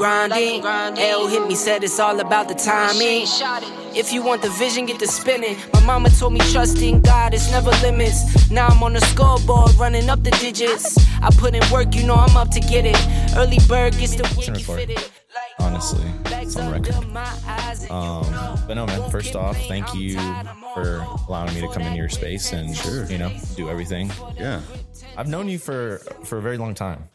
grinding. L hit me, said it's all about the timing. If you want the vision, get the spinning. My mama told me trust in God, it's never limits. Now I'm on the scoreboard, running up the digits. I put in work, you know I'm up to get it. Early bird gets the wiki fitted. Honestly, it's on record. Um, but no, man. First off, thank you for allowing me to come into your space and Sure. you know do everything. Yeah. I've known you for for a very long time.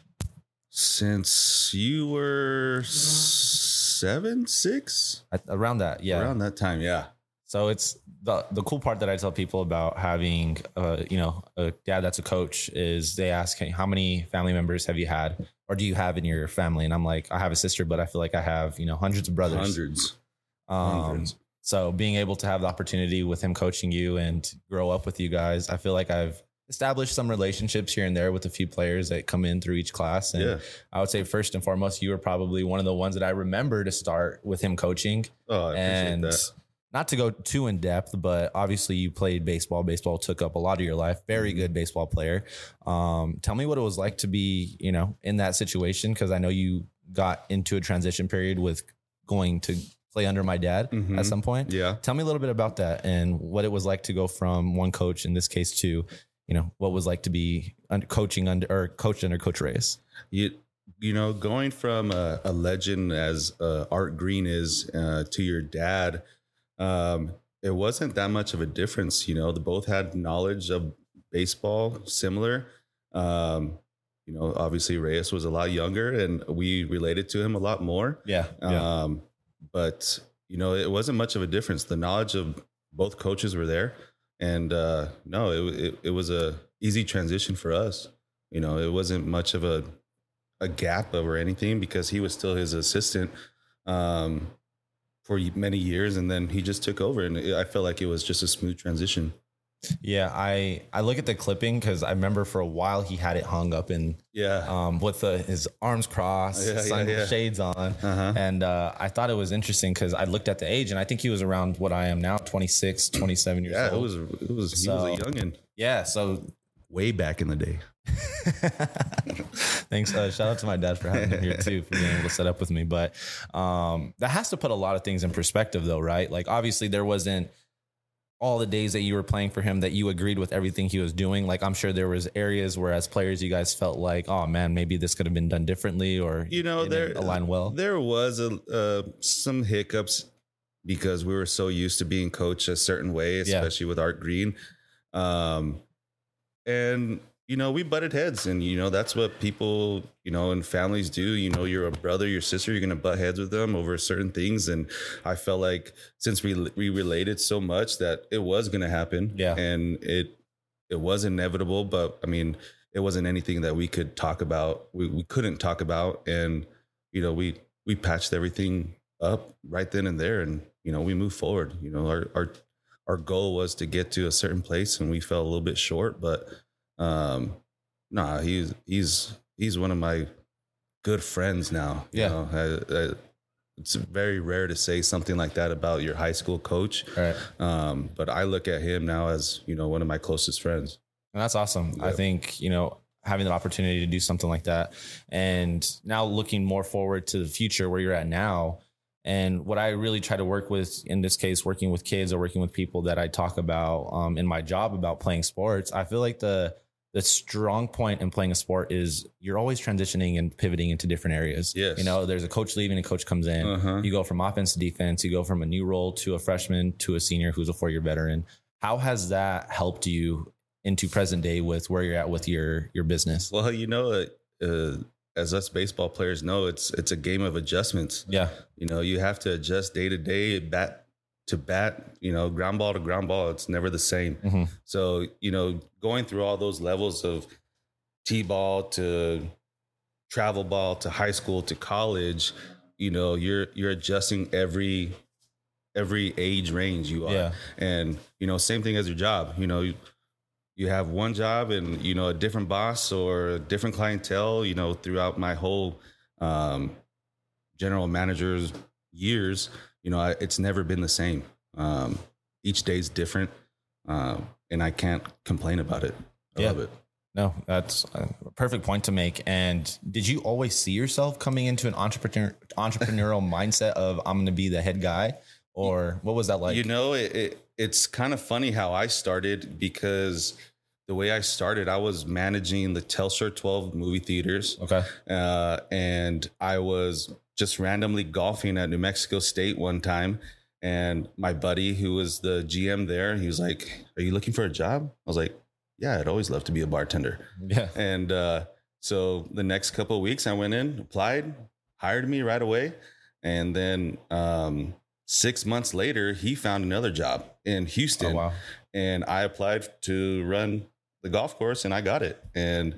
Since you were seven, six, At, around that, yeah. around that time. Yeah. So it's the the cool part that I tell people about having uh you know a dad that's a coach is they ask "Hey, how many family members have you had or do you have in your family and I'm like I have a sister but I feel like I have you know hundreds of brothers Hundreds. um hundreds. so being able to have the opportunity with him coaching you and grow up with you guys I feel like I've established some relationships here and there with a few players that come in through each class and Yeah. I would say first and foremost you were probably one of the ones that I remember to start with him coaching Oh, I appreciate and that. not to go too in depth, but obviously you played baseball. Baseball took up a lot of your life. Very Mm-hmm. good baseball player. Um, tell me what it was like to be, you know, in that situation because I know you got into a transition period with going to play under my dad Mhm. at some point. Yeah. Tell me a little bit about that and what it was like to go from one coach in this case to, you know, what was like to be under coaching under or coached under Coach Reyes. You, you know, going from a, a legend as uh, Art Green is uh, to your dad, um, it wasn't that much of a difference. You know, they both had knowledge of baseball, similar. Um, you know, obviously Reyes was a lot younger, and we related to him a lot more. Yeah. Um, but you know, it wasn't much of a difference. The knowledge of both coaches were there, and uh, no, it, it it was a easy transition for us. You know, it wasn't much of a a gap or anything because he was still his assistant um, for many years, and then he just took over, and I felt like it was just a smooth transition. Yeah, I I look at the clipping because I remember for a while he had it hung up in Yeah. um, with the, his arms crossed, Yeah, yeah, sun yeah. shades on. Uh-huh. And uh, I thought it was interesting because I looked at the age and I think he was around what I am now 26, 27 years Yeah, it old. was it was he was a youngin yeah. So way back in the day. thanks. Uh, shout out to my dad for having him here too, for being able to set up with me. But um, that has to put a lot of things in perspective though, right? Like obviously there wasn't all the days that you were playing for him that you agreed with everything he was doing. Like I'm sure there was areas where as players you guys felt like, oh man, maybe this could have been done differently or you know there align well. there was a uh, some hiccups because we were so used to being coached a certain way Yeah. especially with art green um and you know we butted heads and you know that's what people you know and families do. You know you're a brother your sister you're gonna butt heads with them over certain things and i felt like since we we related so much that it was gonna happen. Yeah. and it it was inevitable but i mean it wasn't anything that we could talk about. We, we couldn't talk about and you know we we patched everything up right then and there and you know we moved forward. You know our our our goal was to get to a certain place and we fell a little bit short but um nah he's he's he's one of my good friends now you Yeah. know I, I, it's very rare to say something like that about your high school coach Right. um but i look at him now as you know one of my closest friends And that's awesome. I think, you know, having the opportunity to do something like that and now looking more forward to the future where you're at now. And what I really try to work with in this case, working with kids or working with people that I talk about um, in my job about playing sports, I feel like the the strong point in playing a sport is you're always transitioning and pivoting into different areas. Yes. You know, there's a coach leaving, a coach comes in. Uh-huh. You go from offense to defense. You go from a new role to a freshman to a senior who's a four year veteran. How has that helped you into present day with where you're at with your your business? well you know uh, as us baseball players know it's it's a game of adjustments Yeah, You know, you have to adjust day to day, bat to bat, you know, ground ball to ground ball. It's never the same. Mhm. So, you know, going through all those levels of T ball to travel ball to high school to college, you know, you're you're adjusting every every age range you are. Yeah. And, you know, same thing as your job. You know, you, you have one job and, you know, a different boss or a different clientele, you know, throughout my whole um general manager's years, you know, I, it's never been the same. Um, each day's different, um, and I can't complain about it. I Yeah. love it. No, that's a perfect point to make. And did you always see yourself coming into an entrepreneur entrepreneurial mindset of I'm going to be the head guy, or what was that like? you know, it, it it's kind of funny how I started because the way I started, I was managing the Telshor 12 movie theaters. okay, uh, and I was just randomly golfing at New Mexico State one time. And my buddy, who was the GM there, he was like, "Are you looking for a job?" I was like, "Yeah, I'd always love to be a bartender." yeah, And uh, so the next couple of weeks, I went in, applied, hired me right away, and then um, six months later, he found another job in oh Houston, wow, and I applied to run the golf course, and I got it. And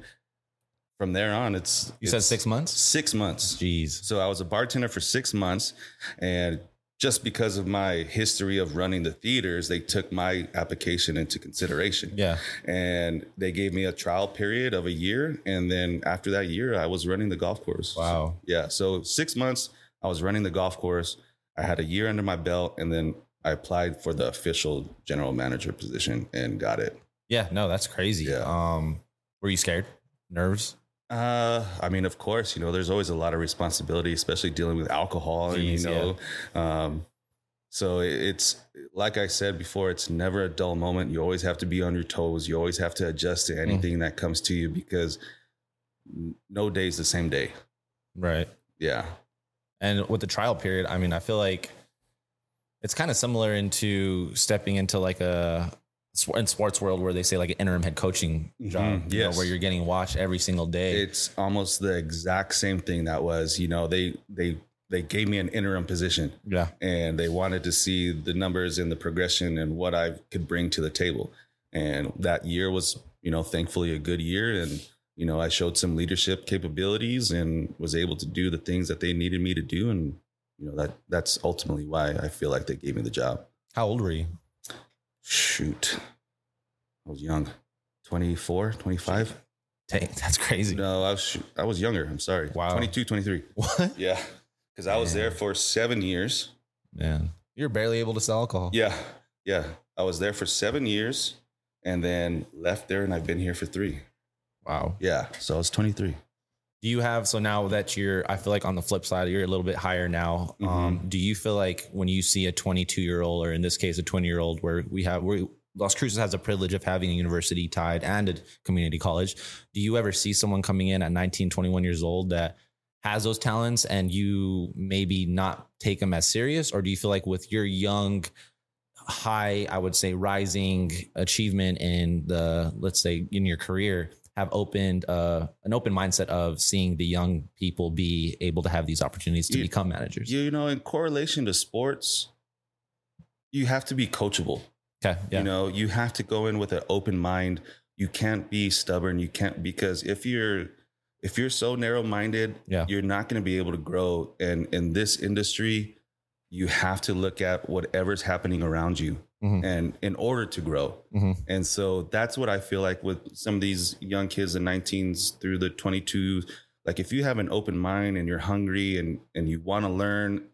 from there on, it's you said six months. six months. Jeez, So I was a bartender for six months, and just because of my history of running the theaters, they took my application into consideration. yeah, And they gave me a trial period of a year, and then after that year, I was running the golf course. wow, Yeah. So six months, I was running the golf course. I had a year under my belt, and then I applied for the official general manager position and got it. yeah. No, that's crazy. Yeah. Um, were you scared? Nerves? Uh, I mean, of course, you know, there's always a lot of responsibility, especially dealing with alcohol, and, you Jeez, know, um, so it's like I said before, it's never a dull moment. You always have to be on your toes. You always have to adjust to anything that comes to you because no day is the same day. Right. Yeah. And with the trial period, I mean, I feel like it's kind of similar into stepping into like a in sports world where they say like an interim head coaching job, Mhm, you know, where you're getting watched every single day. It's almost the exact same thing that was, you know, they, they, they gave me an interim position yeah. and they wanted to see the numbers and the progression and what I could bring to the table. And that year was, you know, thankfully a good year. And, you know, I showed some leadership capabilities and was able to do the things that they needed me to do. And, you know, that that's ultimately why I feel like they gave me the job. How old were you? Shoot. I was young, 24, 25. Dang, that's crazy. No, I was, I was younger. I'm sorry. Wow. 22, 23. What? Yeah. Cause I was there for seven years. Man, you're barely able to sell alcohol. Yeah, yeah. I was there for seven years, and then left there, and I've been here for three. Wow. Yeah, so I was 23. Do you have so now that you're? I feel like on the flip side, you're a little bit higher now. Um, do you feel like when you see a 22 year old, or in this case, a 20 year old, where we have we Las Cruces has the privilege of having a university tied and a community college. Do you ever see someone coming in at 19, 21 years old that has those talents and you maybe not take them as serious? Or do you feel like with your young, high, I would say, rising achievement in the, let's say, in your career, have opened uh, an open mindset of seeing the young people be able to have these opportunities to You- become managers? You know, in correlation to sports, you have to be coachable. okay. Yeah. You know, you have to go in with an open mind. You can't be stubborn. You can't because if you're if you're so narrow minded, Yeah. you're not going to be able to grow. And in this industry, you have to look at whatever's happening around you, Mhm. and in order to grow. Mhm. And so that's what I feel like with some of these young kids, the 19s through the 22s. Like if you have an open mind and you're hungry and and you want to learn,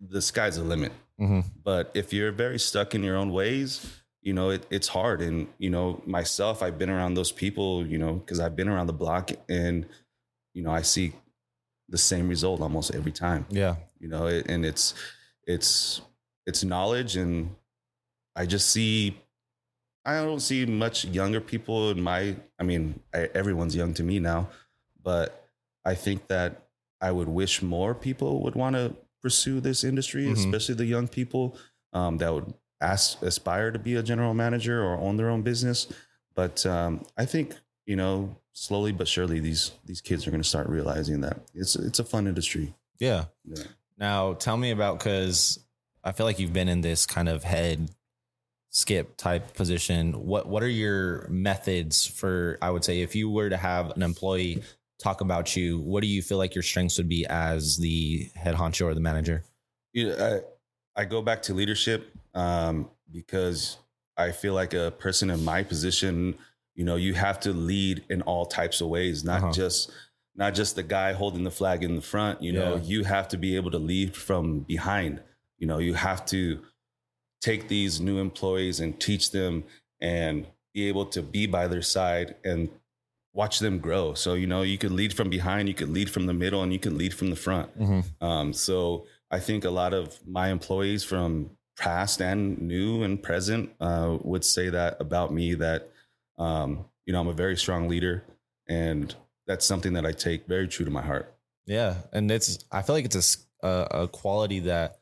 the sky's the limit. Mhm. But if you're very stuck in your own ways, you know, it, it's hard. And, you know, myself, I've been around those people, you know, because I've been around the block and, you know, I see the same result almost every time, Yeah. you know, it, and it's, it's, it's knowledge. And I just see, I don't see much younger people in my, I mean, I, everyone's young to me now, but I think that I would wish more people would want to pursue this industry, Mhm. especially the young people um, that would ask, aspire to be a general manager or own their own business. But um, I think you know, slowly but surely, these these kids are going to start realizing that it's it's a fun industry. Yeah. Yeah. Now tell me about because I feel like you've been in this kind of head skip type position. What what are your methods for I would say if you were to have an employee talk about you, what do you feel like your strengths would be as the head honcho or the manager? you know, I, I go back to leadership um, because I feel like a person in my position, you know, you have to lead in all types of ways, not Uh-huh. just not just the guy holding the flag in the front. You know, Yeah. you have to be able to lead from behind. You know, you have to take these new employees and teach them and be able to be by their side and watch them grow. So you know, you could lead from behind, you could lead from the middle, and you can lead from the front. Mm-hmm. Um, so I think a lot of my employees from past and new and present uh, would say that about me that um, you know I'm a very strong leader, and that's something that I take very true to my heart. Yeah, and it's I feel like it's a, a quality that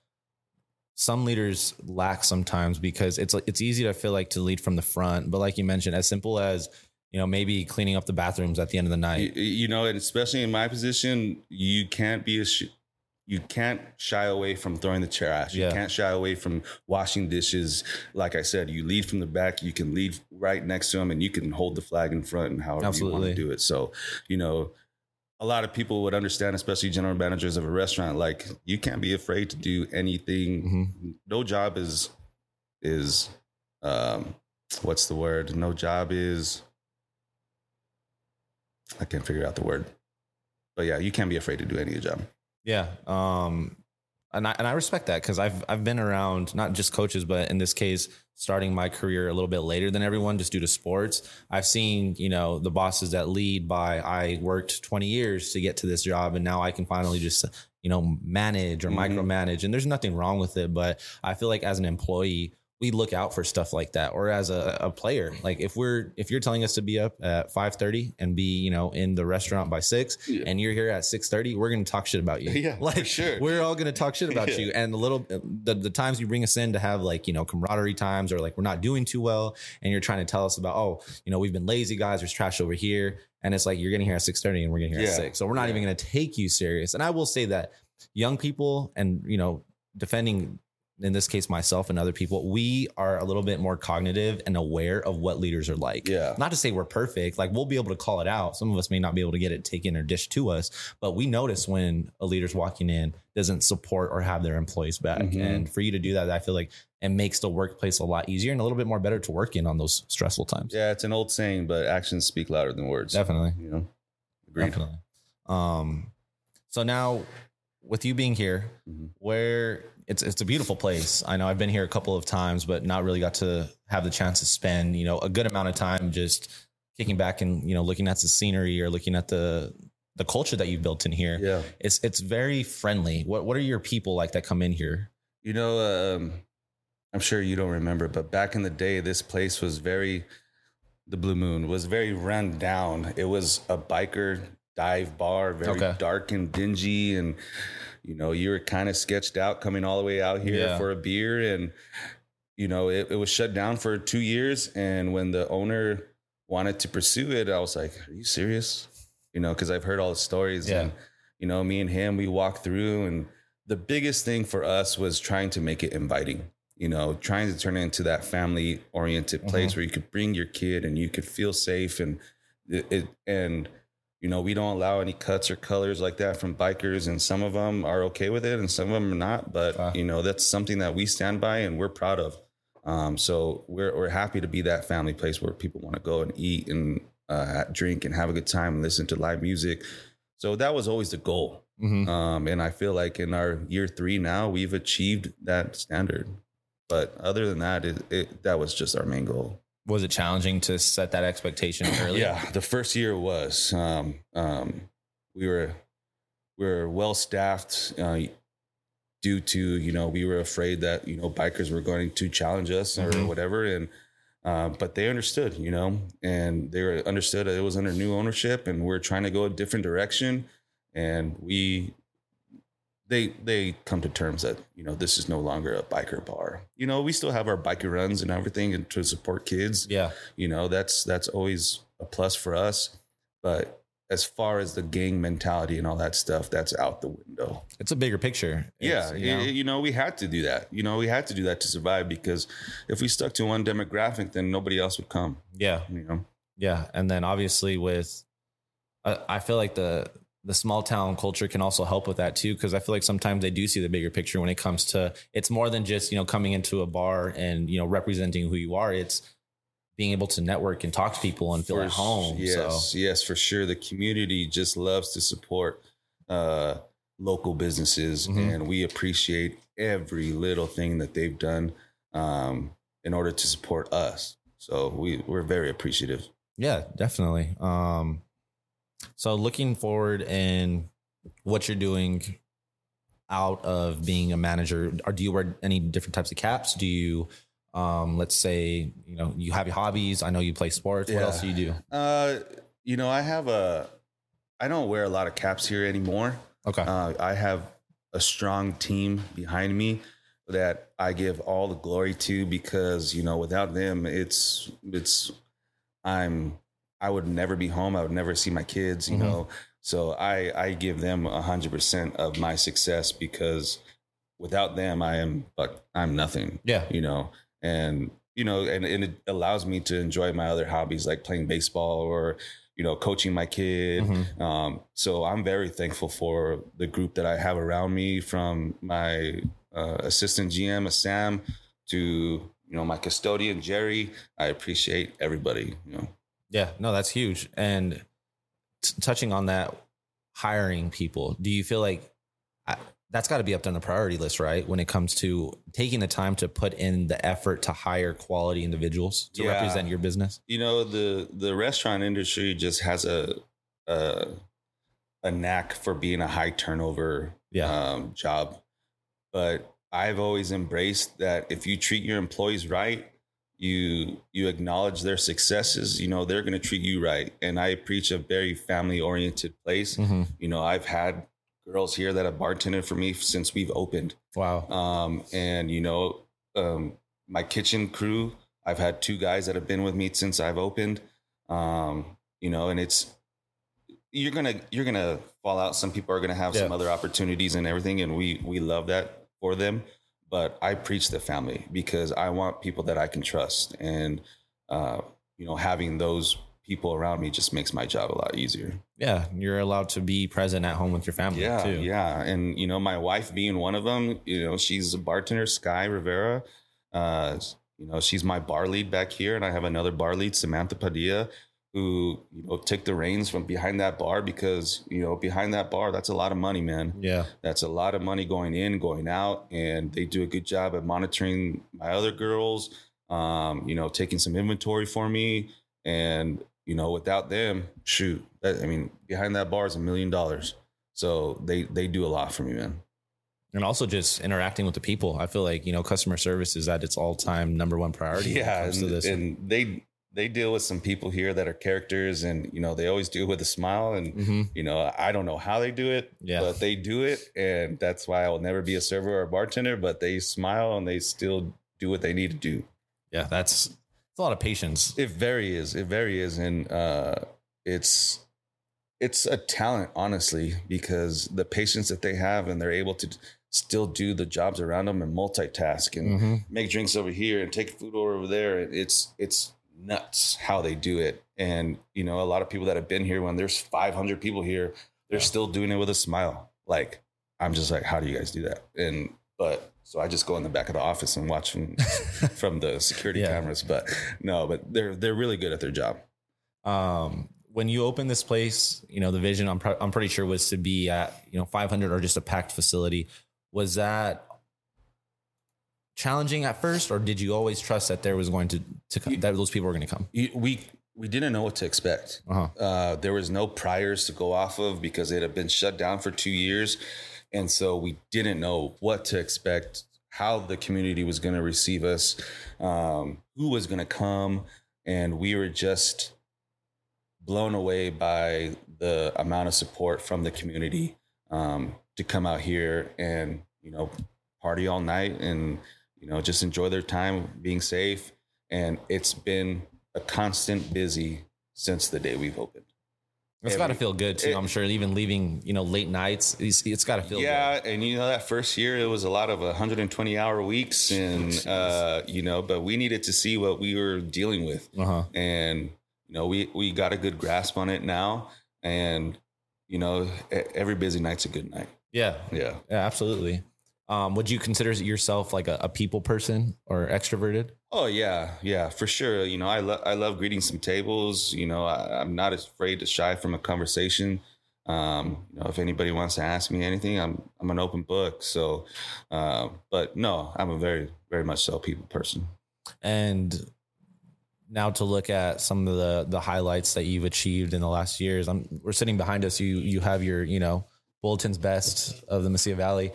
some leaders lack sometimes because it's it's easy to feel like to lead from the front, but like you mentioned, as simple as you know maybe cleaning up the bathrooms at the end of the night. you know, and especially in my position, you can't be a sh- you can't shy away from throwing the trash. You Yeah. can't shy away from washing dishes. Like I said, you lead from the back. You can lead right next to them, and you can hold the flag in front and however you want to do it. So, you know, a lot of people would understand, especially general managers of a restaurant. Like you can't be afraid to do anything. Mhm. No job is is um, what's the word? No job is. I can't figure out the word, but yeah, you can't be afraid to do any job. Yeah. Um and I and I respect that because I've I've been around not just coaches, but in this case, starting my career a little bit later than everyone just due to sports. I've seen, you know, the bosses that lead by I worked 20 years to get to this job and now I can finally just, you know, manage or Mhm. micromanage. And there's nothing wrong with it. But I feel like as an employee, we look out for stuff like that or as a, a player like if we're if you're telling us to be up at 5.30 and be you know in the restaurant by 6 Yeah. and you're here at 6.30 we're going to talk shit about you Yeah, like sure. we're all going to talk shit about Yeah. you and the little the, the times you bring us in to have like you know camaraderie times or like we're not doing too well and you're trying to tell us about oh you know we've been lazy guys there's trash over here and it's like you're getting here at 6.30 and we're getting here Yeah. at 6 so we're not even going to take you serious and i will say that young people and you know defending in this case myself and other people we are a little bit more cognitive and aware of what leaders are like Yeah. not to say we're perfect like we'll be able to call it out some of us may not be able to get it taken or dished to us but we notice when a leader's walking in doesn't support or have their employees back Mhm. and for you to do that i feel like it makes the workplace a lot easier and a little bit more better to work in on those stressful times Yeah, it's an old saying, but actions speak louder than words. definitely You know, agreed. definitely um so now with you being here Mhm. where it's it's a beautiful place. I know I've been here a couple of times, but not really got to have the chance to spend, you know, a good amount of time just kicking back and, you know, looking at the scenery or looking at the the culture that you've built in here. Yeah. It's it's very friendly. What what are your people like that come in here? You know, um, I'm sure you don't remember, but back in the day, this place was very, the Blue Moon was very run down. It was a biker dive bar, very Okay. dark and dingy. And, you know, you were kind of sketched out coming all the way out here Yeah. for a beer. And, you know, it, it was shut down for two years. And when the owner wanted to pursue it, I was like, are you serious? You know, because I've heard all the stories. Yeah. And, you know, me and him, we walked through and, the biggest thing for us was trying to make it inviting you know trying to turn it into that family oriented place mm-hmm. where you could bring your kid and you could feel safe and it and you know we don't allow any cuts or colors like that from bikers and some of them are okay with it and some of them are not but Wow. you know that's something that we stand by and we're proud of um, so we're, we're happy to be that family place where people want to go and eat and uh, drink and have a good time and listen to live music so that was always the goal Mhm. um, and I feel like in our year three now, we've achieved that standard. But other than that, it, it that was just our main goal. Was it challenging to set that expectation early? Yeah, the first year was. Um, um, we were we were well staffed uh, due to you know we were afraid that you know bikers were going to challenge us or Mhm. whatever, and uh, but they understood, you know, and they were understood that it was under new ownership, and we're trying to go a different direction, and we they they come to terms that you know this is no longer a biker bar. You know, we still have our biker runs and everything, and to support kids Yeah. you know that's that's always a plus for us but as far as the gang mentality and all that stuff that's out the window It's a bigger picture. yeah you know, know, you know we had to do that you know we had to do that to survive because if we stuck to one demographic then nobody else would come yeah. you know Yeah, and then obviously with, I, I feel like the the small town culture can also help with that too because I feel like sometimes they do see the bigger picture when it comes to it's more than just you know coming into a bar and you know representing who you are. It's being able to network and talk to people and feel For at home. yes So yes for sure the community just loves to support uh local businesses Mhm. and we appreciate every little thing that they've done um in order to support us so we we're very appreciative Yeah, definitely. Um, so looking forward and what you're doing out of being a manager, or do you wear any different types of caps? Do you, um, let's say, you know, you have your hobbies. I know you play sports. What Yeah. else do you do? Uh, you know, I have a. I don't wear a lot of caps here anymore. Okay. Uh, I have a strong team behind me that I give all the glory to because you know without them, it's it's I'm I would never be home. I would never see my kids. You Mhm. know, so I I give them a hundred percent of my success because without them, I am but I'm nothing. yeah. You know, and you know, and, and it allows me to enjoy my other hobbies like playing baseball or you know coaching my kid. Mhm. Um, so I'm very thankful for the group that I have around me, from my uh, assistant GM, Sam, to you know my custodian Jerry. I appreciate everybody. You know, Yeah, no, that's huge. And t- touching on that, hiring people, do you feel like I, that's got to be up on the priority list, right? When it comes to taking the time to put in the effort to hire quality individuals to Yeah. represent your business. you know the the restaurant industry just has a a, a knack for being a high turnover Yeah. um, job. But I've always embraced that if you treat your employees right, you you acknowledge their successes, you know, they're going to treat you right. And I preach a very family oriented place. Mhm. You know, I've had girls here that have bartended for me since we've opened. Wow. Um, and you know, um, my kitchen crew, I've had two guys that have been with me since I've opened. Um, you know, and it's you're gonna you're gonna fall out. Some people are gonna have some other opportunities and everything, and we we love that for them. But I preach the family because I want people that I can trust, and uh, you know, having those people around me just makes my job a lot easier. Yeah, you're allowed to be present at home with your family Yeah, too. yeah, and you know, my wife being one of them. You know, she's a bartender, Sky Rivera. Uh, you know, she's my bar lead back here, and I have another bar lead, Samantha Padilla, who you know took the reins from behind that bar because you know behind that bar, that's a lot of money, man. Yeah. That's a lot of money going in, going out, and they do a good job at monitoring my other girls. Um, you know, taking some inventory for me, and you know, without them, shoot, that, I mean, behind that bar is a million dollars. So they they do a lot for me, man. And also just interacting with the people. I feel like, you know, customer service is at its all time number one priority. Yeah, and, and they they deal with some people here that are characters, and you know, they always do it with a smile, and Mhm. you know, I don't know how they do it, Yeah. but they do it, and that's why I will never be a server or a bartender. But they smile and they still do what they need to do. Yeah, that's it's a lot of patience. It very is. It very is, and uh, it's it's a talent, honestly, because the patience that they have, and they're able to still do the jobs around them and multitask and Mhm. make drinks over here and take food over there. It's it's nuts how they do it, and you know, a lot of people that have been here when there's 500 people here, they're Yeah. still doing it with a smile. Like I'm just like, how do you guys do that? And but so I just go in the back of the office and watch from from the security Yeah. cameras. But no, but they're they're really good at their job. um, when you open this place, you know, the vision I'm, pro- I'm pretty sure was to be at, you know, 500 or just a packed facility. Was that challenging at first, or did you always trust that there was going to, to come, that those people were going to come? You- We we didn't know what to expect. Uh-huh. Uh, there was no priors to go off of because it had been shut down for two years, and so we didn't know what to expect, how the community was going to receive us, um, who was going to come, and we were just blown away by the amount of support from the community um, to come out here and you know party all night and you know just enjoy their time being safe and it's been a constant busy since the day we've opened It's Every- got to feel good too. it- I'm sure even leaving, you know, late nights, it's, it's got to feel yeah and you know that first year it was a lot of 120 hour weeks and uh you know but we needed to see what we were dealing with. Uh-huh. and you know we we got a good grasp on it now and you know e- every busy night's a good night Yeah. yeah Yeah, absolutely. Um, would you consider yourself like a, a people person or extroverted? oh yeah yeah for sure you know i love i love greeting some tables you know I, i'm not afraid to shy from a conversation um you know if anybody wants to ask me anything i'm i'm an open book so uh, but no i'm a very very much so people person And now to look at some of the the highlights that you've achieved in the last years. I'm we're sitting behind us. You you have your you know bulletin's best of the Mesilla Valley.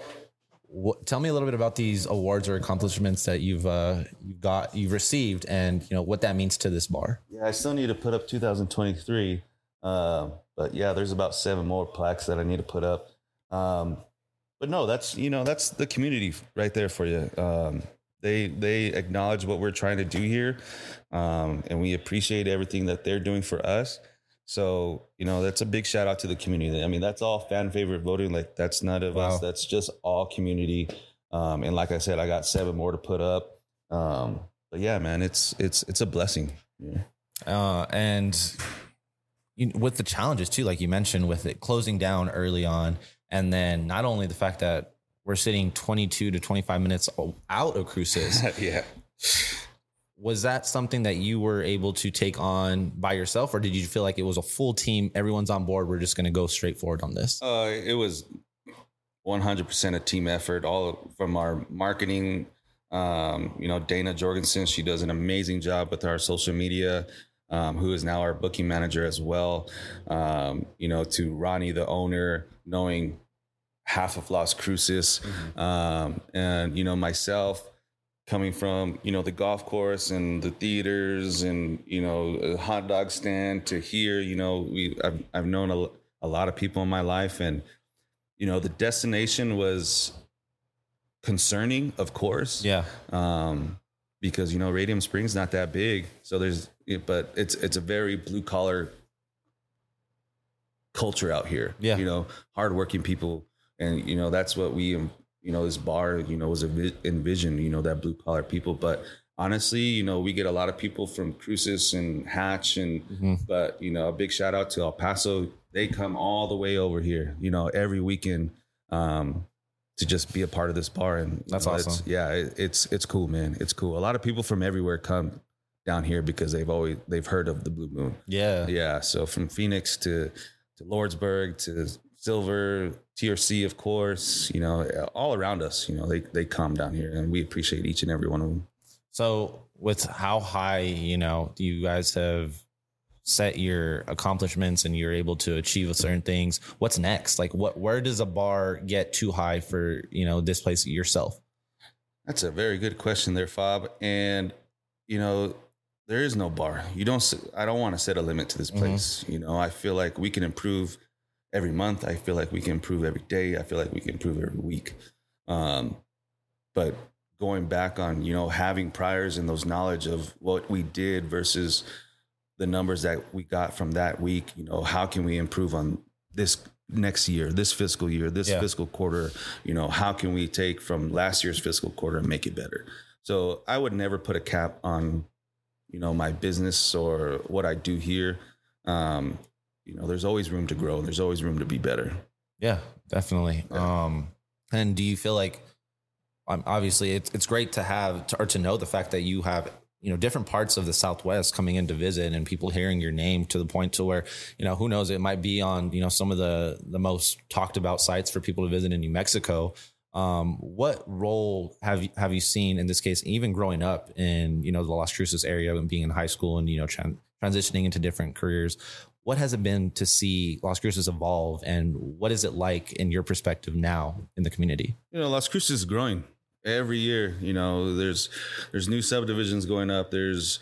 What, tell me a little bit about these awards or accomplishments that you've uh, you've got you've received, and you know what that means to this bar. Yeah, I still need to put up 2023, uh, but yeah, there's about seven more plaques that I need to put up. Um, but no, that's you know that's the community right there for you. Um, they they acknowledge what we're trying to do here, um, and we appreciate everything that they're doing for us. So you know that's a big shout out to the community. I mean that's all fan favorite voting. Like that's none of Wow. us. That's just all community. Um, and like I said, I got seven more to put up. Um, but yeah, man, it's it's it's a blessing. Yeah. uh, and you, with the challenges too, like you mentioned, with it closing down early on, and then not only the fact that we're sitting 22 to 25 minutes out of Cruces. yeah. was that something that you were able to take on by yourself, or did you feel like it was a full team? Everyone's on board. We're just going to go straight forward on this. Uh, it was 100% a team effort, all from our marketing. Um, you know, Dana Jorgensen, she does an amazing job with our social media, um, who is now our booking manager as well. Um, you know, to Ronnie, the owner, knowing half of Las Cruces, um, and, you know, myself coming from, you know, the golf course and the theaters and, you know, a hot dog stand to here, you know, we, I've, I've known a, a lot of people in my life and, you know the destination was concerning of course Yeah. um because you know radium springs not that big so there's but it's it's a very blue collar culture out here Yeah. you know hardworking people and you know that's what we you know this bar you know was envi- envisioned you know that blue collar people but honestly you know we get a lot of people from cruces and hatch and Mhm. but you know a big shout out to el paso they come all the way over here you know every weekend um to just be a part of this bar and That's know, it's- awesome. yeah it, it's it's cool man it's cool a lot of people from everywhere come down here because they've always they've heard of the blue moon Yeah. yeah so from phoenix to to lordsburg to silver trc of course you know all around us you know they they come down here and we appreciate each and every one of them So with how high, you know, you guys have set your accomplishments and you're able to achieve certain things, what's next? Like what where does a bar get too high for, you know, this place yourself? That's a very good question there, Fab. And you know, there is no bar. You don't. I don't want to set a limit to this Mhm. place. You know, I feel like we can improve every month. I feel like we can improve every day. I feel like we can improve every week. Um, but going back on, you know, having priors and those knowledge of what we did versus the numbers that we got from that week. You know, how can we improve on this next year, this fiscal year, this Yeah. fiscal quarter? You know, how can we take from last year's fiscal quarter and make it better? So I would never put a cap on, you know, my business or what I do here. Um, you know, there's always room to grow. There's always room to be better. Yeah, definitely. Yeah. Um, and do you feel like, um, obviously, it's it's great to have to, or to know the fact that you have you know different parts of the Southwest coming in to visit and people hearing your name to the point to where you know who knows it might be on you know some of the the most talked about sites for people to visit in New Mexico. Um, what role have you, have you seen in this case, even growing up in you know the Las Cruces area and being in high school and you know tran- transitioning into different careers? What has it been to see Las Cruces evolve and what is it like in your perspective now in the community? you know las cruces is growing every year you know there's there's new subdivisions going up there's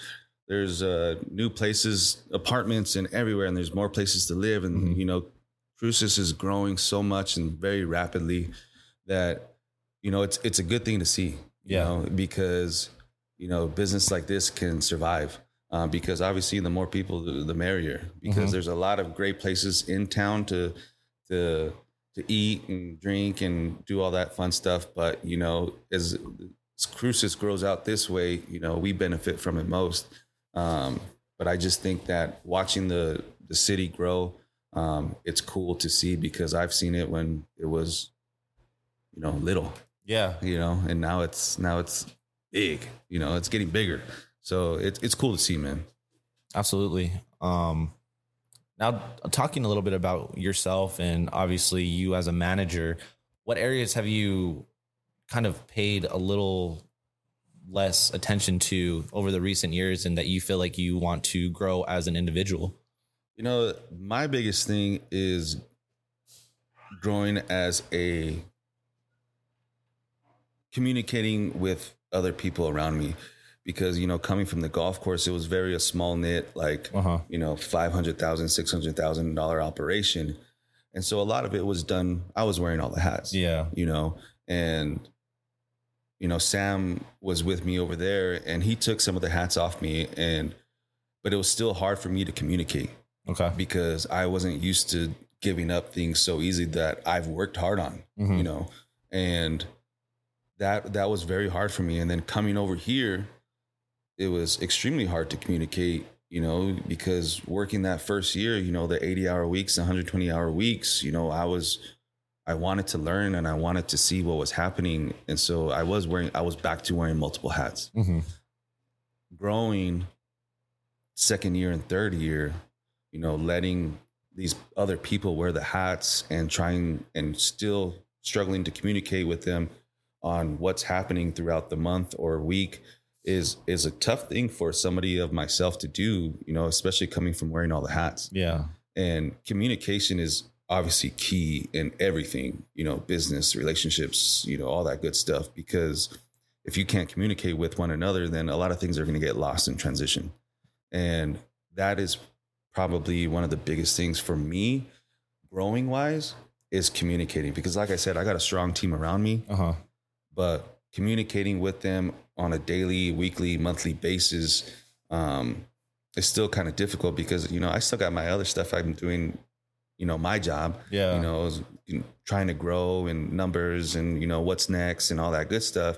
there's uh new places apartments and everywhere and there's more places to live and Mhm. you know cruces is growing so much and very rapidly that you know it's it's a good thing to see you Yeah. know because you know business like this can survive uh, because obviously the more people the, the merrier. Because Mhm. there's a lot of great places in town to to to eat and drink and do all that fun stuff. But you know as, as cruces grows out this way you know we benefit from it most. Um, but i just think that watching the the city grow um, it's cool to see because i've seen it when it was you know little. Yeah. you know and now it's now it's big. You know it's getting bigger so it's it's cool to see man Absolutely. Um, now, talking a little bit about yourself and obviously you as a manager, what areas have you kind of paid a little less attention to over the recent years and that you feel like you want to grow as an individual? You know, my biggest thing is growing as a communicating with other people around me because you know coming from the golf course it was very a small knit like Uh-huh. you know 500000 600000 dollar operation and so a lot of it was done i was wearing all the hats Yeah. you know and you know sam was with me over there and he took some of the hats off me and but it was still hard for me to communicate Okay. because i wasn't used to giving up things so easy that i've worked hard on Mhm. you know and that that was very hard for me and then coming over here it was extremely hard to communicate you know because working that first year you know the 80 hour weeks 120 hour weeks you know i was i wanted to learn and i wanted to see what was happening. And so i was wearing i was back to wearing multiple hats. Hmm growing second year and third year, you know, letting these other people wear the hats and trying and still struggling to communicate with them on what's happening throughout the month or week is is a tough thing for somebody of myself to do, you know, especially coming from wearing all the hats. Yeah. And communication is obviously key in everything, you know, business, relationships, you know, all that good stuff. Because if you can't communicate with one another, then a lot of things are going to get lost in transition. And that is probably one of the biggest things for me, growing wise, is communicating. Because, like I said, I got a strong team around me, Uh huh. but communicating with them on a daily, weekly, monthly basis um, is still kind of difficult because you know I still got my other stuff I'm doing. You know my job. Yeah. You know, was you know, trying to grow in numbers and you know what's next and all that good stuff.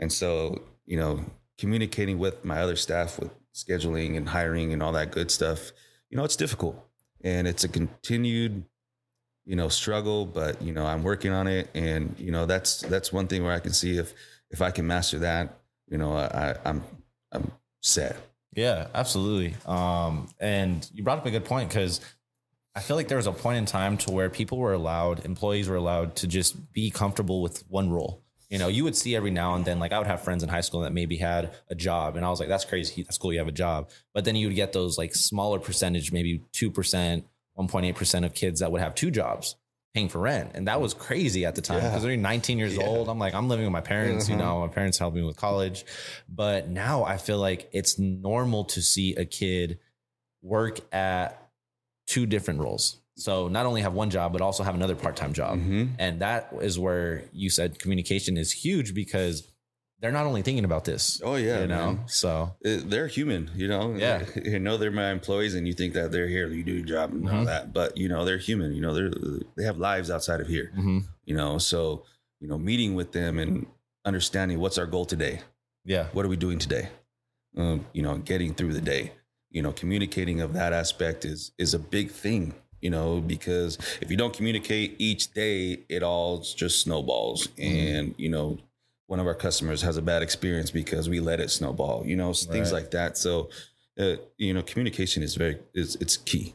And so you know, communicating with my other staff with scheduling and hiring and all that good stuff. You know, it's difficult and it's a continued you know struggle but you know i'm working on it and you know that's that's one thing where i can see if if i can master that you know i i'm i'm set Yeah, absolutely. Um, and you brought up a good point because I feel like there was a point in time to where people were allowed, employees were allowed to just be comfortable with one role. You know, you would see every now and then, like I would have friends in high school that maybe had a job, and I was like, "That's crazy. That's cool. You have a job." But then you would get those like smaller percentage, maybe two percent, one point eight percent of kids that would have two jobs paying for rent, and that was crazy at the time Yeah. because they're 19 years Yeah. old. I'm like, I'm living with my parents. You Mhm. know, my parents helped me with college, but now I feel like it's normal to see a kid work at two different roles. So not only have one job, but also have another part time job. Mhm. And that is where you said communication is huge because they're not only thinking about this. oh yeah you know. man. So It- they're human you know Yeah. you know they're my employees and you think that they're here you do your job and all Mhm. that but you know they're human you know they're they have lives outside of here mhm. you know so you know meeting with them and understanding what's our goal today yeah, what are we doing today um, you know getting through the day you know communicating of that aspect is is a big thing you know because if you don't communicate each day it all just snowballs and you know one of our customers has a bad experience because we let it snowball you know things like that so uh, you know communication is very is it's key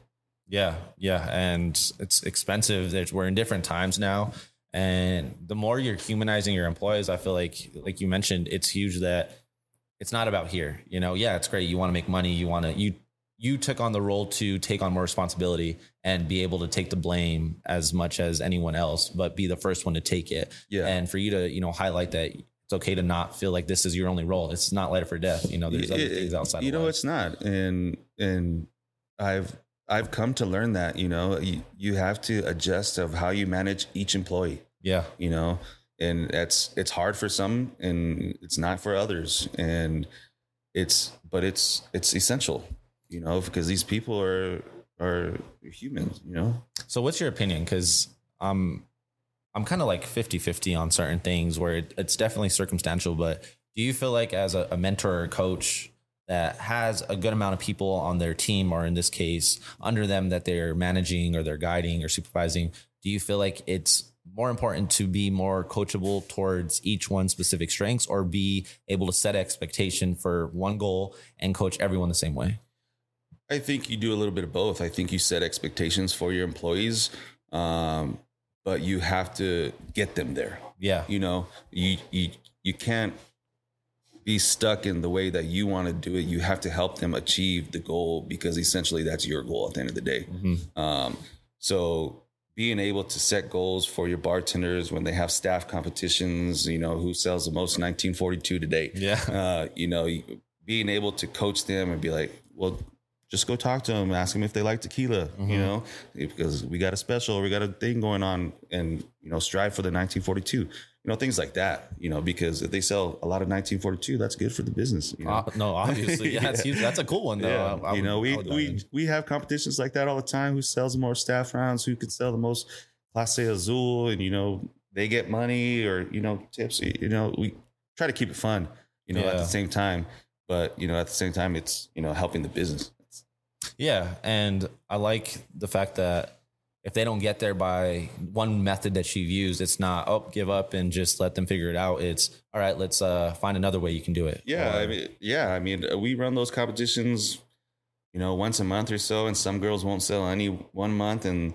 yeah, yeah, and it's expensive. There's, we're in different times now, and the more you're humanizing your employees, I feel like, like you mentioned, it's huge that it's not about here. You know, yeah, it's great. You want to make money. You want to you you took on the role to take on more responsibility and be able to take the blame as much as anyone else, but be the first one to take it. yeah And for you to you know highlight that it's okay to not feel like this is your only role. It's not life or death. You know, there's other It- things outside. you know life. it's not and and i've i've come to learn that you know you, you have to adjust of how you manage each employee yeah, you know and that's it's hard for some and it's not for others and it's but it's it's essential you know because these people are are humans you know So what's your opinion? Because I'm I'm kind of like 50-50 on certain things where it, it's definitely circumstantial, but do you feel like as a, a mentor or coach that has a good amount of people on their team or in this case under them that they're managing or they're guiding or supervising, do you feel like it's more important to be more coachable towards each one's specific strengths or be able to set expectation for one goal and coach everyone the same way? I think you do a little bit of both i think you set expectations for your employees um, but you have to get them there Yeah. you know you you you can't be stuck in the way that you want to do it. You have to help them achieve the goal because essentially that's your goal at the end of the day. Mm-hmm. Um, so being able to set goals for your bartenders when they have staff competitions, you know, who sells the most 1942 today. Yeah. Uh, you know, being able to coach them and be like, well, just go talk to them, ask them if they like tequila, Mm-hmm. you know, because we got a special, we got a thing going on and, you know, strive for the 1942, you know, things like that, you know, because if they sell a lot of 1942, that's good for the business. You know? Uh, no, obviously, yeah, Yeah. That's a cool one though. Yeah, I- I you would- know, we we in. we have competitions like that all the time. Who sells more staff rounds? Who can sell the most Clase Azul? And you know, they get money or you know tips. You know, we try to keep it fun. You know, at the same time, but you know, at the same time, it's you know helping the business. Yeah, and I like the fact that if they don't get there by one method that you've used, it's not oh give up and just let them figure it out. It's all right. Let's uh, find another way you can do it. Yeah, Or- I mean, yeah, I mean, uh, we run those competitions, you know, once a month or so, and some girls won't sell any one month, and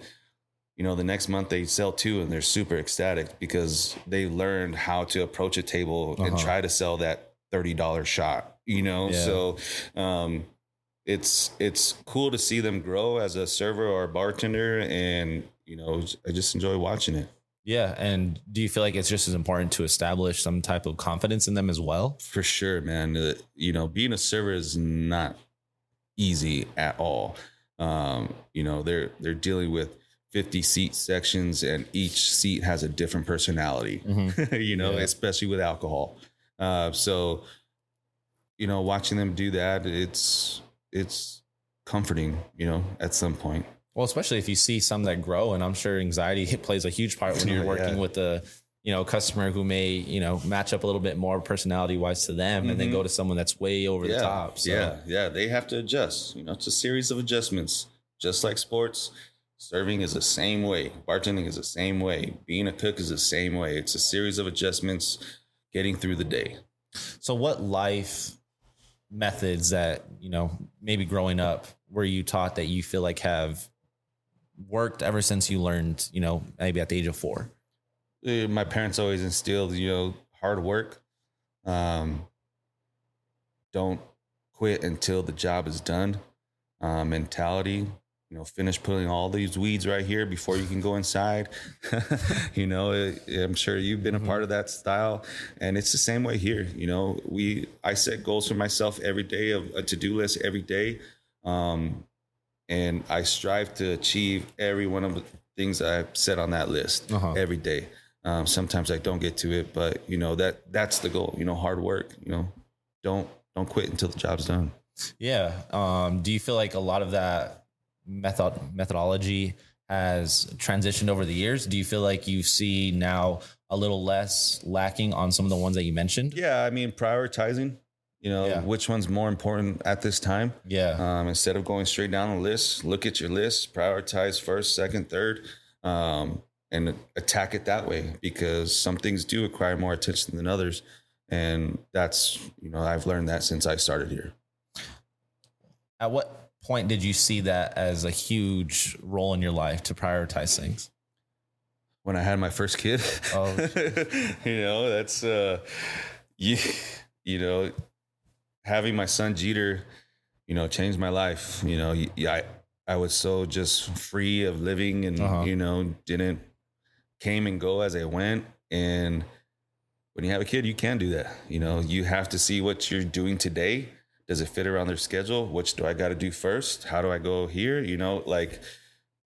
you know, the next month they sell two, and they're super ecstatic because they learned how to approach a table and Uh-huh. try to sell that thirty dollar shot. You know, Yeah. so um, it's it's cool to see them grow as a server or a bartender, and you know, I just enjoy watching it. yeah. And do you feel like it's just as important to establish some type of confidence in them as well? For sure, man. Uh, you know, being a server is not easy at all. Um, you know, they're they're dealing with 50 seat sections and each seat has a different personality. you know, Yeah. especially with alcohol. Uh, so you know, watching them do that, it's it's comforting, you know, at some point. Well, especially if you see some that grow, and I'm sure anxiety plays a huge part when you're Yeah. working with a you know customer who may you know match up a little bit more personality wise to them, and then mm-hmm. go to someone that's way over the top. So. Yeah, yeah, they have to adjust. You know, it's a series of adjustments. Just like sports, serving is the same way. Bartending is the same way. Being a cook is the same way. It's a series of adjustments getting through the day. So, what life methods that you know maybe growing up were you taught that you feel like have worked ever since you learned you know maybe at the age of four? Uh, My parents always instilled, you know, hard work. Um, don't quit until the job is done. Uh, mentality, you know, finish pulling all these weeds right here before you can go inside. you know, it, I'm sure you've been a part of that style, and it's the same way here. You know, we I set goals for myself every day of a to do list every day, um, and I strive to achieve every one of the things I've set on that list Uh-huh. every day. Um, sometimes I don't get to it, but you know that that's the goal. You know, hard work. You know, don't don't quit until the job's done. Yeah. Um, do you feel like a lot of that method methodology has transitioned over the years? Do you feel like you see now a little less lacking on some of the ones that you mentioned? Yeah, I mean prioritizing. You know, Yeah. which one's more important at this time. Yeah. Um, instead of going straight down the list, look at your list, prioritize first, second, third, um, and attack it that way because some things do require more attention than others. And that's, you know, I've learned that since I started here. At what point did you see that as a huge role in your life to prioritize things? when I had my first kid. Oh. you know, that's uh you you know, having my son Jeter, you know, changed my life. You know, I I was so just free of living and Uh-huh. you know, didn't came and go as I went and when you have a kid, you can do that. You know, you have to see what you're doing today. Does it fit around their schedule? Which do I got to do first? How do I go here? You know, like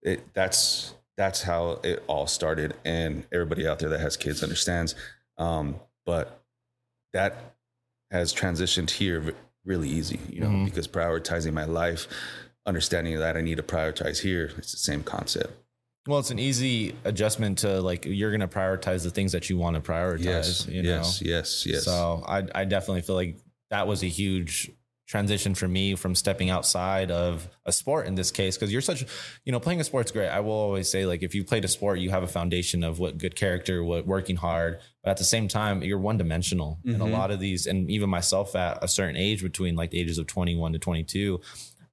it that's that's how it all started and everybody out there that has kids understands um but that has transitioned here really easy you know Mhm. because prioritizing my life understanding that i need to prioritize here it's the same concept Well, it's an easy adjustment to like you're going to prioritize the things that you want to prioritize. yes you know? yes yes yes So I, I definitely feel like that was a huge transition for me from stepping outside of a sport in this case because you're such you know playing a sport's great i will always say like if you played a sport you have a foundation of what good character what working hard but at the same time you're one dimensional and a lot of these and even myself at a certain age between like the ages of 21 to 22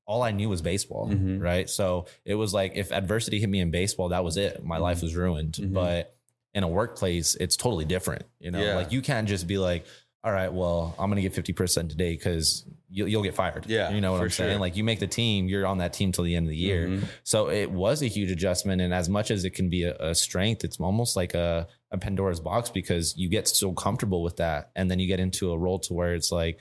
all I knew was baseball, Mhm. right? So it was like if adversity hit me in baseball, that was it. My life was ruined. Mhm. But in a workplace, it's totally different. You know, Yeah. like you can't just be like, all right, well, I'm going to get 50% today because you'll, you'll get fired. Yeah, You know what I'm saying? Like you make the team, you're on that team till the end of the year. Mhm. So it was a huge adjustment. And as much as it can be a, a strength, it's almost like a, a Pandora's box because you get so comfortable with that. And then you get into a role to where it's like,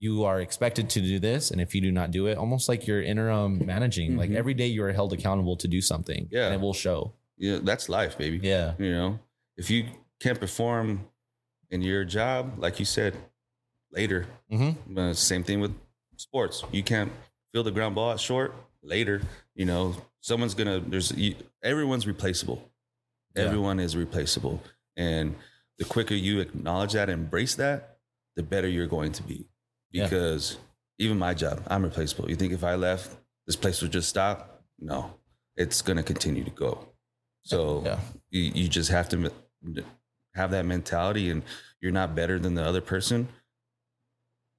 you are expected to do this. And if you do not do it, almost like you're interim managing, like Mhm. every day you are held accountable to do something. Yeah. And it will show. Yeah, that's life, baby. Yeah. You know, if you can't perform in your job, like you said, later. Mm-hmm. Uh, same thing with sports. You can't fill the ground ball short later. You know, someone's gonna. There's you, everyone's replaceable. Yeah. Everyone is replaceable, and the quicker you acknowledge that, embrace that, the better you're going to be. Yeah. Because even my job, I'm replaceable. You think if I left, this place would just stop? No, it's gonna continue to go. So Yeah. you, you just have to have that mentality and you're not better than the other person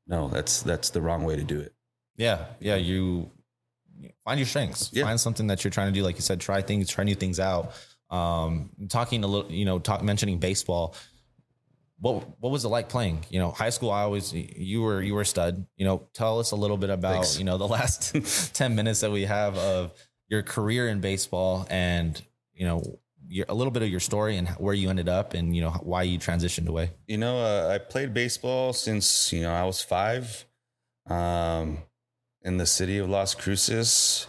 no that's that's the wrong way to do it Yeah, yeah. You find your strengths. Yeah. Find something that you're trying to do. Like you said, try things, try new things out. Um, talking a little, you know, talk mentioning baseball. What what was it like playing? You know, high school. I always you were you were a stud. You know, tell us a little bit about Thanks. you know the last ten minutes that we have of your career in baseball and you know your, a little bit of your story and where you ended up and you know why you transitioned away. you know uh, i played baseball since you know i was five um, in the city of las cruces.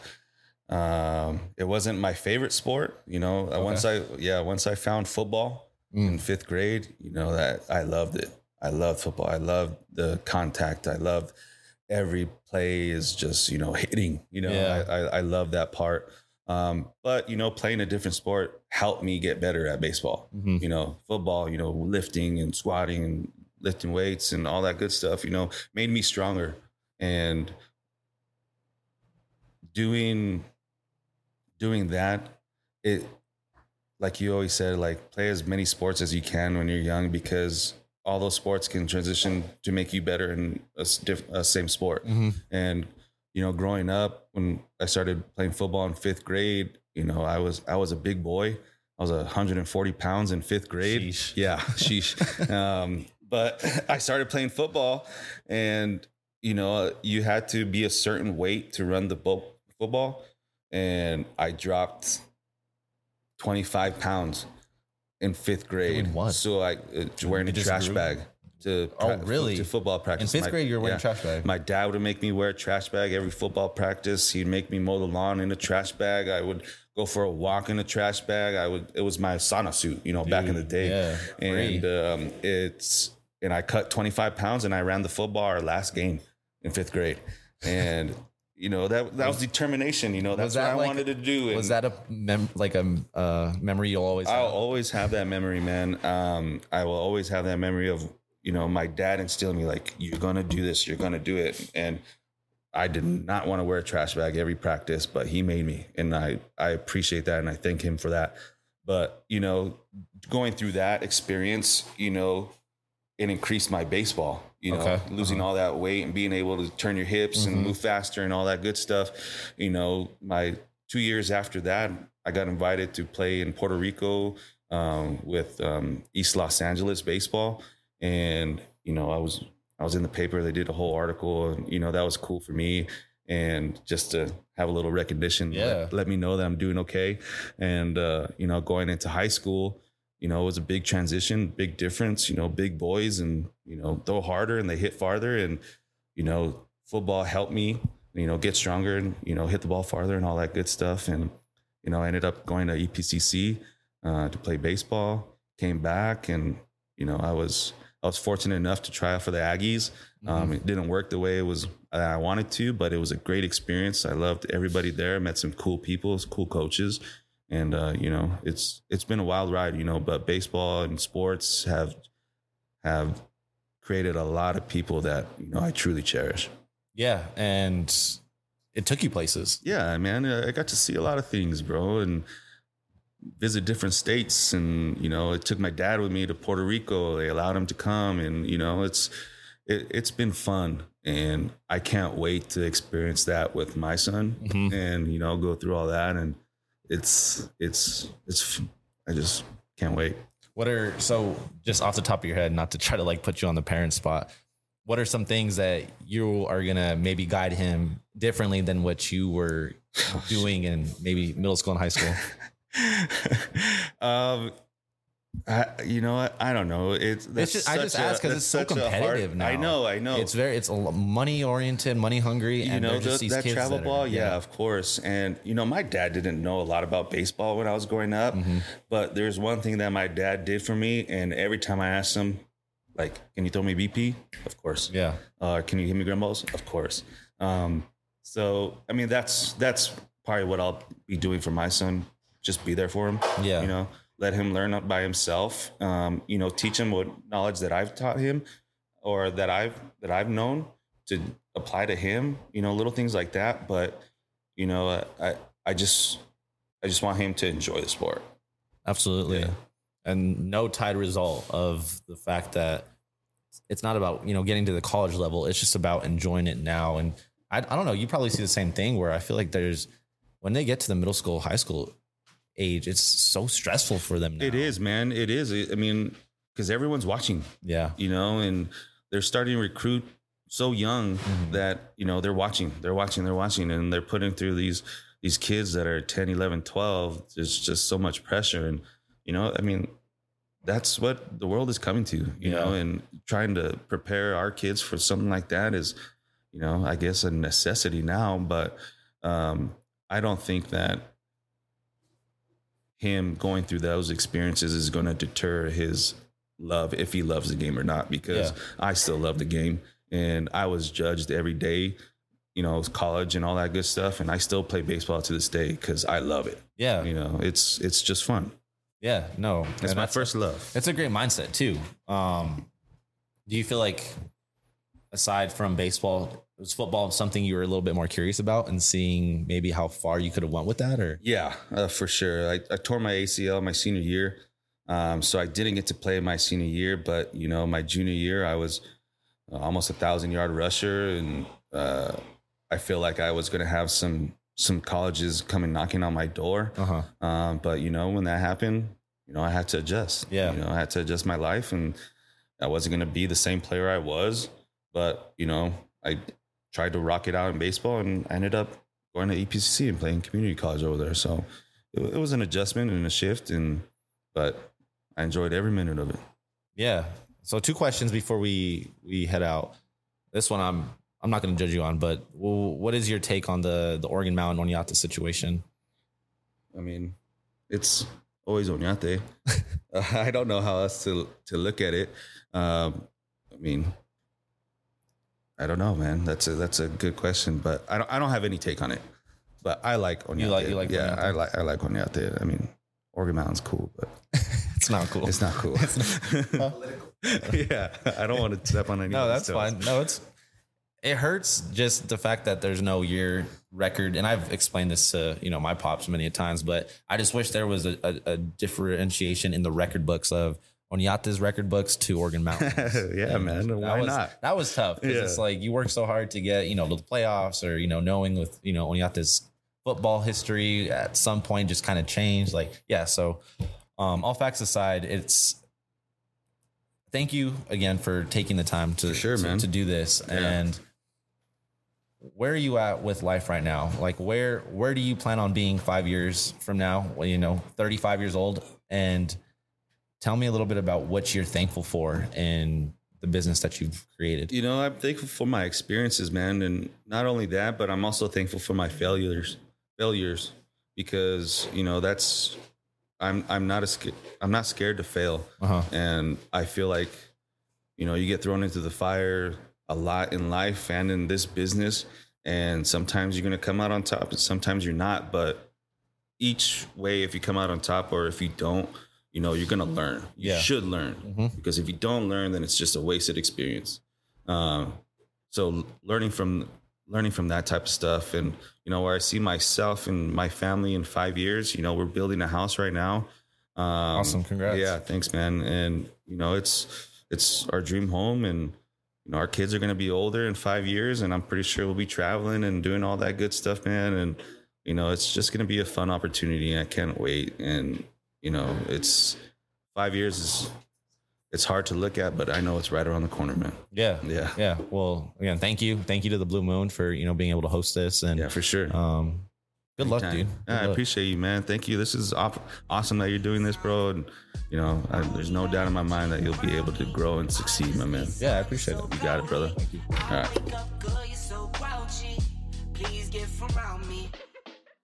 Um, it wasn't my favorite sport you know. Uh, once i yeah once i found football in fifth grade you know that i loved it. I loved football. I loved the contact. I loved every play is just you know hitting you know. Yeah. I, I i love that part um but you know playing a different sport helped me get better at baseball Mhm. you know football you know lifting and squatting and lifting weights and all that good stuff you know made me stronger and doing doing that it like you always said like play as many sports as you can when you're young because all those sports can transition to make you better in a, diff- a same sport Mhm. and you know growing up when i started playing football in fifth grade you know i was i was a big boy. I was 140 pounds in fifth grade. Sheesh. yeah sheesh. Um, but i started playing football and you know you had to be a certain weight to run the bo- football. And i dropped 25 pounds in fifth grade. so i uh, wearing a trash bag to Oh, pra- really? to football practice. In fifth My- grade, you're wearing yeah. a trash bag. My dad would make me wear a trash bag every football practice. He'd make me mow the lawn in a trash bag. I would go for a walk in a trash bag. I would. It was my sauna suit, you know, back in the day. yeah, and um, it's and I cut 25 pounds and I ran the football our last game in fifth grade, and. You know that that was determination. You know that's that what I wanted to do. Was that a mem- like a uh, memory you'll always I'll have? always have that memory, man. Um, I will always have that memory of you know my dad instilling me like you're gonna do this, you're gonna do it, and I did not want to wear a trash bag every practice, but he made me, and I I appreciate that, and I thank him for that. But you know, going through that experience, you know, it increased my baseball. You know, Okay. losing all that weight and being able to turn your hips and Mhm. move faster and all that good stuff. You know, my two years after that, I got invited to play in Puerto Rico um, with um, East Los Angeles baseball, and you know, I was I was in the paper. They did a whole article, and you know, that was cool for me. And just to have a little recognition, let- Yeah. let, me know that I'm doing okay. And uh, you know, going into high school, you know, it was a big transition, big difference. You know, big boys and you know throw harder and they hit farther, and you know, football helped me, you know, get stronger and you know hit the ball farther and all that good stuff. And you know, I ended up going to E EPCC uh, to play baseball. Came back, and you know, I was I was fortunate enough to try out for the Aggies. Um, it didn't work the way it was that I wanted to, but it was a great experience. I loved everybody there. Met some cool people, cool coaches, and uh, you know, it's it's been a wild ride. You know, but baseball and sports have have created a lot of people that you know I truly cherish. yeah, and it took you places. Yeah, man, I got to see a lot of things, bro, and visit different states. And you know, it took my dad with me to Puerto Rico. They allowed him to come, and you know, it's it, it's been fun, and I can't wait to experience that with my son, Mhm. and you know, go through all that. And it's it's it's I just can't wait. What are so just off the top of your head, not to try to like put you on the parent spot. What are some things that you are gonna maybe guide him differently than what you were doing in maybe middle school and high school? um, I, you know what? I don't know. It's, It's just, I just a- ask because it's so a hard- competitive now. I know, I know. It's very it's money oriented, money hungry, you and know the, that travel that are- ball yeah, of course and you know my dad didn't know a lot about baseball when i was growing up Mm-hmm. but there's one thing that my dad did for me and every time i asked him like can you throw me bp of course yeah, uh, can you hit me ground balls of course um, so i mean that's that's probably what i'll be doing for my son just be there for him Yeah. you know let him learn up by himself um, you know teach him what knowledge that i've taught him or that i've that i've known to apply to him you know little things like that but you know i i just i just want him to enjoy the sport absolutely. Yeah. And no tied result of the fact that it's not about you know getting to the college level. It's just about enjoying it now. And I, I don't know. You probably see the same thing where I feel like there's when they get to the middle school, high school age, it's so stressful for them. Now. it is man it is i mean because everyone's watching Yeah. you know, and they're starting to recruit so young Mhm. that, you know, they're watching, they're watching, they're watching, and they're putting through these, these kids that are 10, 11, 12. There's just so much pressure. And, you know, I mean, that's what the world is coming to, you know, and trying to prepare our kids for something like that is, you know, I guess a necessity now, but um, I don't think that him going through those experiences is going to deter his love if he loves the game or not because Yeah. I still love the game and I was judged every day you know college and all that good stuff and I still play baseball to this day cuz I love it Yeah. you know it's it's just fun Yeah. No. it's And my that's- first love It's a great mindset too. Um, do you feel like, aside from baseball, was football something you were a little bit more curious about and seeing maybe how far you could have went with that? Or Yeah, uh, for sure. I, I tore my ACL my senior year, um, so I didn't get to play my senior year. But you know, my junior year, I was uh, almost a thousand yard rusher, and uh, I feel like I was going to have some some colleges coming knocking on my door. uh huh. Um, but you know, when that happened, you know, I had to adjust. Yeah. you know, I had to adjust my life, and I wasn't going to be the same player I was. But you know, I tried to rock it out in baseball, and I ended up going to EPCC and playing community college over there. So it, it was an adjustment and a shift, and but I enjoyed every minute of it. Yeah. So two questions before we we head out. This one I'm I'm not going to judge you on, but what is your take on the the Organ Mountain Oñate situation? I mean, it's always uh, I don't know how else to to look at it. Um, I mean, I don't know, man. That's a that's a good question, but I don't I don't have any take on it. But I like Oñate. You like- you like yeah, Oñate? I like I like Oñate. I mean, Organ Mountain's cool, but It's not cool. it's not cool. yeah, I don't want to step on any. No, that's fine. No, it's it hurts just the fact that there's no year record, and I've explained this to you know my pops many a times, but I just wish there was a, a, a differentiation in the record books of Oñate's record books to Organ Mountain. yeah, man. that Why was, not? That was tough because Yeah. it's like you work so hard to get you know to the playoffs, or you know knowing with you know Oñate's football history at some point just kind of changed. Like yeah, so um, all facts aside, it's thank you again for taking the time to sure, to, man. to do this Yeah. and. Where are you at with life right now? Like where where do you plan on being five years from now? Well, you know, 35 years old. And tell me a little bit about what you're thankful for in the business that you've created. You know, I'm thankful for my experiences, man, and not only that, but I'm also thankful for my failures, failures, because you know that's I'm I'm not a sca- I'm not scared to fail, Uh-huh. and I feel like you know you get thrown into the fire a lot in life and in this business, and sometimes you're gonna come out on top, and sometimes you're not, but each way, if you come out on top or if you don't, you know you're gonna learn. You Yeah. should learn Mhm. because if you don't learn, then it's just a wasted experience. Um, so learning from learning from that type of stuff, and you know where I see myself and my family in five years. You know, we're building a house right now. Um, Awesome. Congrats. Yeah, thanks, man. And you know, it's it's our dream home, and you know, our kids are going to be older in five years, and I'm pretty sure we'll be traveling and doing all that good stuff, man. And you know, it's just going to be a fun opportunity. I can't wait. And you know, it's five years is it's hard to look at, but I know it's right around the corner, man. Yeah. Yeah. Yeah. Well, again, thank you. Thank you to the Blue Moon for, you know, being able to host this and Yeah, for sure. um good luck, Anytime. dude. Yeah, Good I luck. appreciate you, man. Thank you. This is aw- awesome that you're doing this, bro. And you know, I, there's no doubt in my mind that you'll be able to grow and succeed, my man. Yeah, I appreciate it. You got it, brother. Thank you. All right.